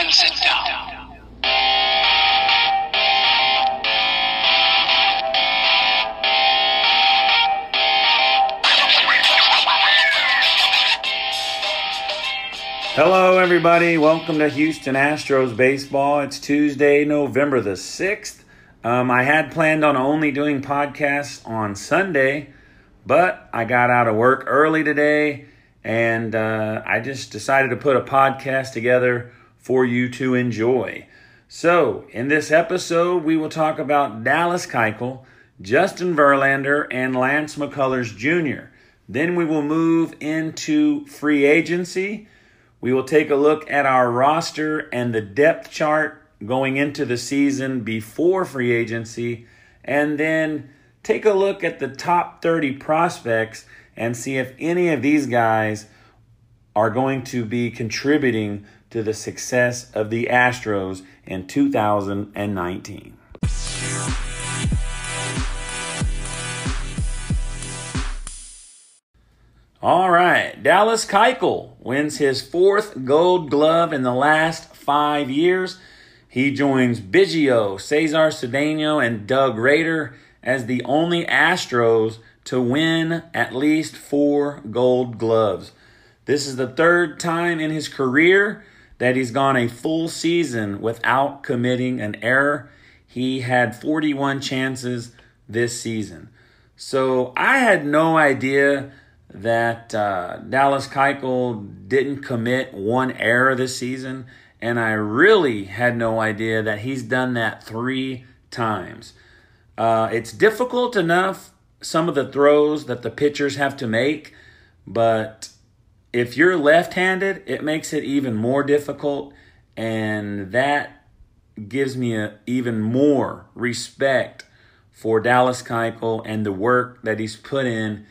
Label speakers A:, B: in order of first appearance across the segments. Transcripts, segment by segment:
A: And sit down.
B: Hello, everybody. Welcome to Houston Astros baseball. It's Tuesday, November the 6th. Um, I had planned on only doing podcasts on Sunday, but I got out of work early today and uh, I just decided to put a podcast together for you to enjoy. So, in this episode, we will talk about Dallas Keuchel, Justin Verlander, and Lance McCullers Jr. Then we will move into free agency. We will take a look at our roster and the depth chart going into the season before free agency, and then take a look at the top 30 prospects and see if any of these guys are going to be contributing to the success of the Astros in 2019. All right, Dallas Keuchel wins his fourth Gold Glove in the last five years. He joins Biggio, Cesar Cedeno, and Doug Rader as the only Astros to win at least four Gold Gloves. This is the third time in his career that he's gone a full season without committing an error. He had 41 chances this season. So I had no idea that uh, Dallas Keuchel didn't commit one error this season, and I really had no idea that he's done that three times. Uh, it's difficult enough some of the throws that the pitchers have to make, but if you're left-handed, it makes it even more difficult, and that gives me a, even more respect for Dallas Keuchel and the work that he's put in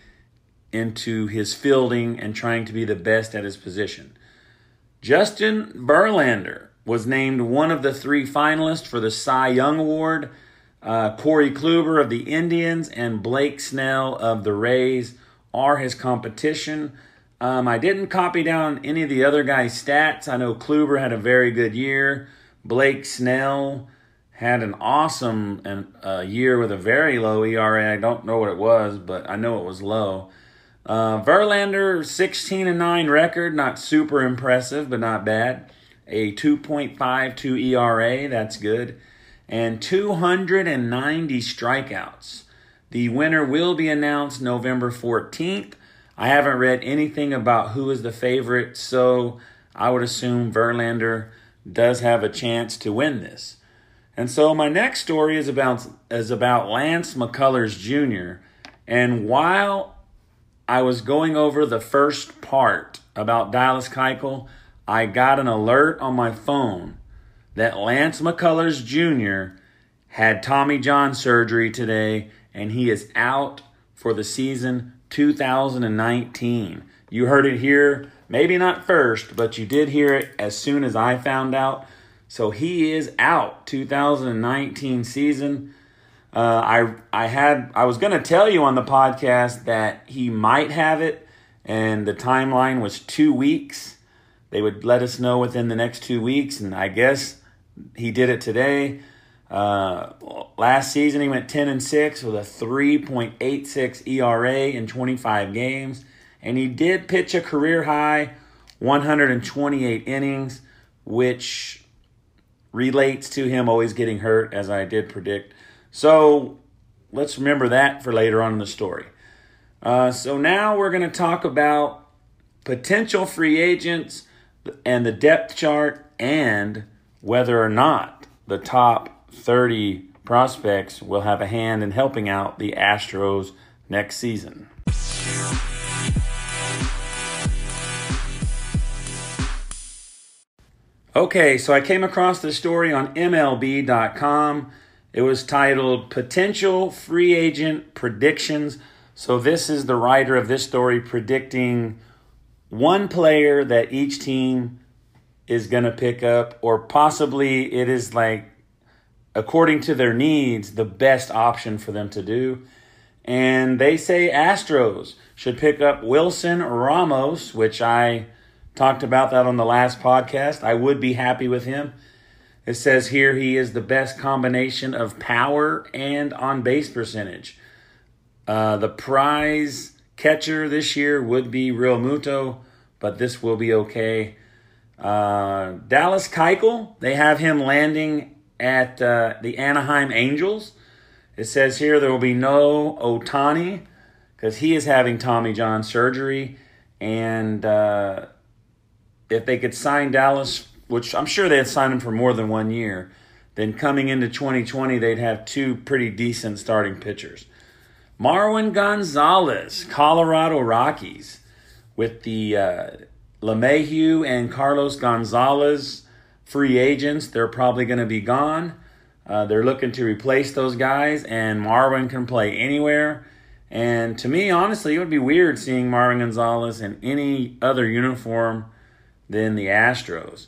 B: into his fielding and trying to be the best at his position. Justin Verlander was named one of the three finalists for the Cy Young Award. Uh, Corey Kluber of the Indians and Blake Snell of the Rays are his competition. Um, I didn't copy down any of the other guys' stats. I know Kluber had a very good year. Blake Snell had an awesome and uh, year with a very low ERA. I don't know what it was, but I know it was low. Uh, Verlander, 16 and 9 record, not super impressive, but not bad. A 2.52 ERA, that's good. And 290 strikeouts. The winner will be announced November 14th. I haven't read anything about who is the favorite, so I would assume Verlander does have a chance to win this. And so my next story is about is about Lance McCullers Jr. And while I was going over the first part about Dallas Keuchel, I got an alert on my phone that Lance McCullers Jr. had Tommy John surgery today and he is out for the season 2019. You heard it here, maybe not first, but you did hear it as soon as I found out. So he is out 2019 season. Uh, I I had I was to tell you on the podcast that he might have it, and the timeline was two weeks. They would let us know within the next two weeks, and I guess he did it today. Uh, last season, he went ten and six with a three point eight six ERA in twenty five games, and he did pitch a career high one hundred and twenty eight innings, which relates to him always getting hurt, as I did predict. So let's remember that for later on in the story. Uh, so now we're going to talk about potential free agents and the depth chart and whether or not the top 30 prospects will have a hand in helping out the Astros next season. Okay, so I came across this story on MLB.com. It was titled Potential Free Agent Predictions. So, this is the writer of this story predicting one player that each team is going to pick up, or possibly it is like, according to their needs, the best option for them to do. And they say Astros should pick up Wilson Ramos, which I talked about that on the last podcast. I would be happy with him. It says here he is the best combination of power and on base percentage. Uh, the prize catcher this year would be Realmuto, but this will be okay. Uh, Dallas Keuchel, they have him landing at uh, the Anaheim Angels. It says here there will be no Ohtani because he is having Tommy John surgery. And uh, if they could sign Dallas, which I'm sure they'd sign him for more than one year, then coming into 2020, they'd have two pretty decent starting pitchers. Marwin Gonzalez, Colorado Rockies, with the uh, LeMahieu and Carlos Gonzalez free agents. They're probably going to be gone. Uh, they're looking to replace those guys, and Marwin can play anywhere. And to me, honestly, it would be weird seeing Marvin Gonzalez in any other uniform than the Astros.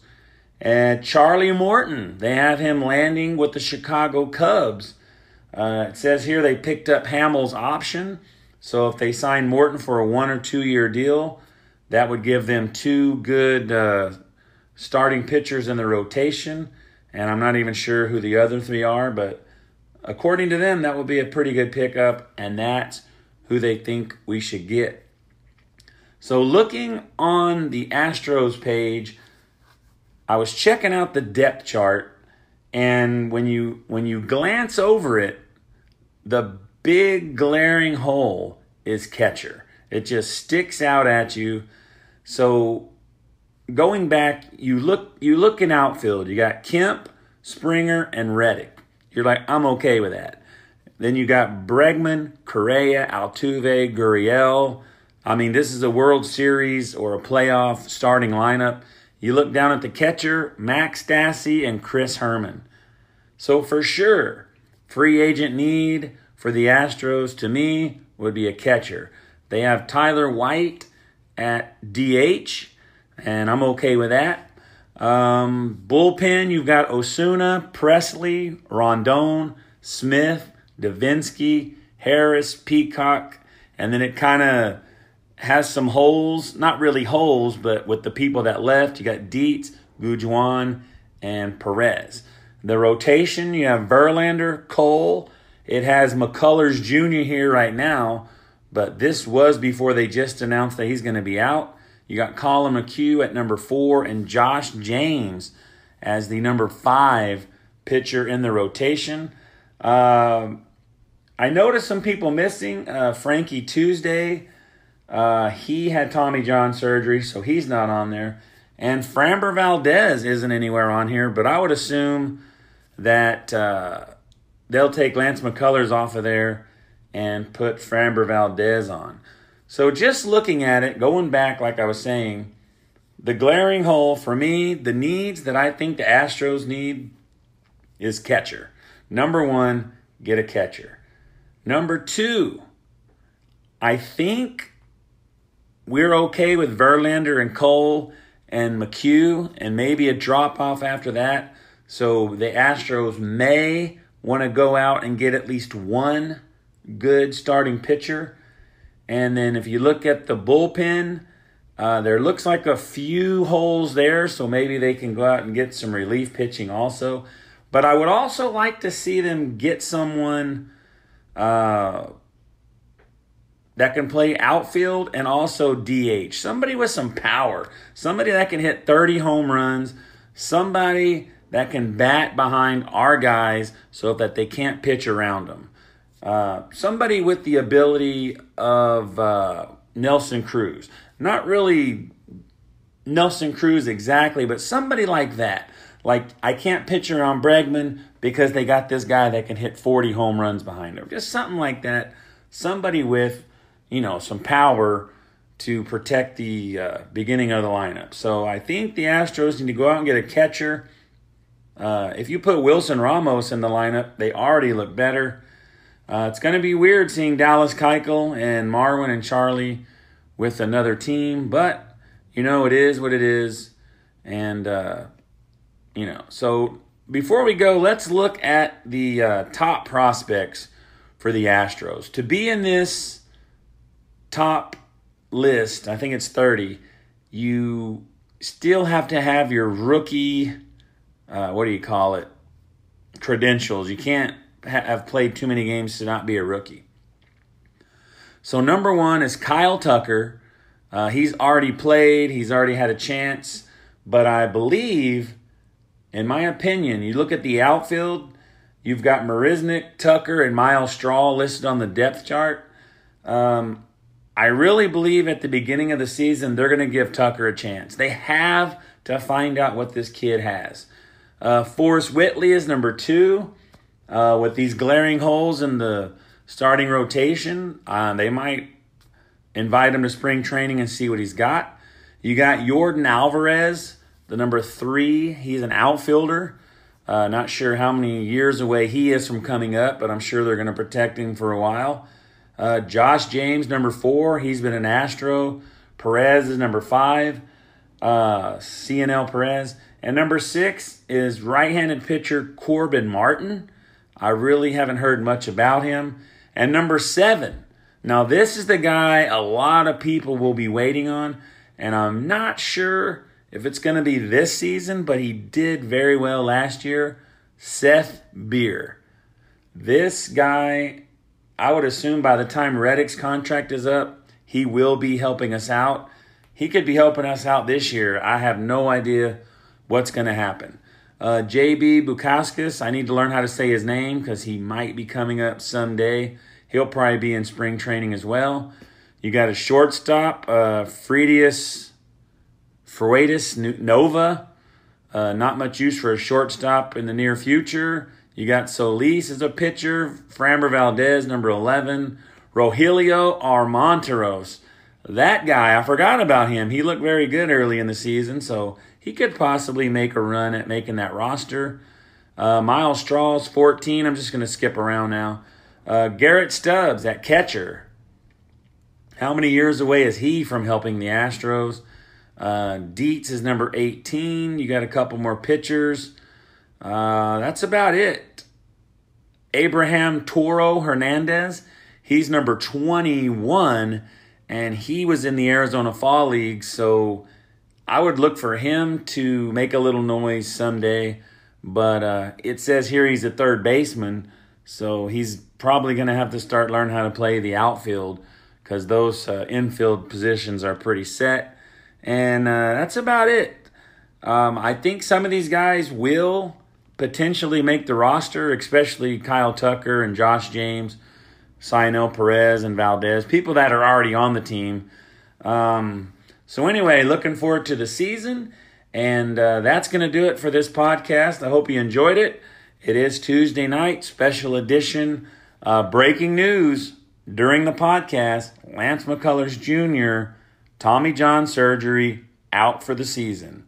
B: And Charlie Morton, they have him landing with the Chicago Cubs. Uh, it says here they picked up Hamels' option. So if they sign Morton for a one or two year deal, that would give them two good uh, starting pitchers in the rotation. And I'm not even sure who the other three are, but according to them, that would be a pretty good pickup. And that's who they think we should get. So looking on the Astros page, I was checking out the depth chart and when you when you glance over it, the big glaring hole is catcher. It just sticks out at you. So going back, you look you look in outfield. You got Kemp, Springer, and Reddick. You're like, I'm okay with that. Then you got Bregman, Correa, Altuve, Gurriel. I mean, this is a World Series or a playoff starting lineup. You look down at the catcher, Max Stassi and Chris Herman. So for sure, free agent need for the Astros to me would be a catcher. They have Tyler White at DH, and I'm okay with that. Um, bullpen, you've got Osuna, Pressly, Rondon, Smith, Devenski, Harris, Peacock, and then it kind of has some holes, not really holes, but with the people that left, you got Dietz, Guduan, and Perez. The rotation, you have Verlander, Cole. It has McCullers Jr. here right now, but this was before they just announced that he's going to be out. You got Collin McHugh at number four and Josh James as the number five pitcher in the rotation. Uh, I noticed some people missing. Uh, Frankie Tuesday uh, he had Tommy John surgery, so he's not on there. And Framber Valdez isn't anywhere on here, but I would assume that uh, they'll take Lance McCullers off of there and put Framber Valdez on. So just looking at it, going back, like I was saying, the glaring hole for me, the needs that I think the Astros need is catcher. Number one, get a catcher. Number two, I think we're okay with Verlander and Cole and McHugh and maybe a drop off after that. So the Astros may want to go out and get at least one good starting pitcher. And then if you look at the bullpen, uh, there looks like a few holes there, so maybe they can go out and get some relief pitching also. But I would also like to see them get someone uh, that can play outfield and also DH. Somebody with some power. Somebody that can hit 30 home runs. Somebody that can bat behind our guys so that they can't pitch around them. Uh, somebody with the ability of uh, Nelson Cruz. Not really Nelson Cruz exactly, but somebody like that. Like, I can't picture on Bregman because they got this guy that can hit 40 home runs behind him. Just something like that. Somebody with, you know, some power to protect the uh, beginning of the lineup. So I think the Astros need to go out and get a catcher. Uh, if you put Wilson Ramos in the lineup, they already look better. Uh, it's going to be weird seeing Dallas Keuchel and Marwin and Charlie with another team, but you know it is what it is, and uh, you know. So before we go, let's look at the uh, top prospects for the Astros to be in this top list, I think it's 30, you still have to have your rookie, uh, what do you call it, credentials. You can't have played too many games to not be a rookie. So, number one is Kyle Tucker. Uh, he's already played, he's already had a chance, but I believe, in my opinion, you look at the outfield, you've got Marisnick, Tucker, and Myles Straw listed on the depth chart. Um, I really believe at the beginning of the season they're going to give Tucker a chance. They have to find out what this kid has. Uh, Forrest Whitley is number two. Uh, with these glaring holes in the starting rotation, uh, they might invite him to spring training and see what he's got. You got Yordan Alvarez, the number three. He's an outfielder. Uh, not sure how many years away he is from coming up, but I'm sure they're going to protect him for a while. Uh, Josh James, number four. He's been an Astro. Perez is number five. Uh, Cionel Perez. And number six is right handed pitcher Corbin Martin. I really haven't heard much about him. And number seven. Now, this is the guy a lot of people will be waiting on. And I'm not sure if it's going to be this season, but he did very well last year. Seth Beer. This guy I would assume by the time Reddick's contract is up, he will be helping us out. He could be helping us out this year. I have no idea what's going to happen. Uh, JB Bukauskas, I need to learn how to say his name because he might be coming up someday. He'll probably be in spring training as well. You got a shortstop, uh, Freudis Freitas Nova. Uh, not much use for a shortstop in the near future. You got Solis as a pitcher, Framber Valdez, number 11, Rogelio Armenteros. That guy, I forgot about him. He looked very good early in the season, so he could possibly make a run at making that roster. Uh, Myles Straws, 14. I'm just going to skip around now. Uh, Garrett Stubbs that catcher. How many years away is he from helping the Astros? Uh, Dietz is number 18. You got a couple more pitchers. Uh, that's about it. Abraham Toro Hernandez, he's number 21, and he was in the Arizona Fall League, so I would look for him to make a little noise someday. But uh, it says here he's a third baseman, so he's probably going to have to start learning how to play the outfield because those uh, infield positions are pretty set. And uh, that's about it. Um, I think some of these guys will potentially make the roster, especially Kyle Tucker and Josh James, Cionel Perez and Valdez, people that are already on the team. Um, so, anyway, looking forward to the season. And uh, that's going to do it for this podcast. I hope you enjoyed it. It is Tuesday night, special edition. Uh, breaking news during the podcast Lance McCullers Jr., Tommy John surgery, out for the season.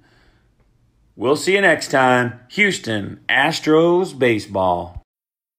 B: We'll see you next time. Houston Astros Baseball.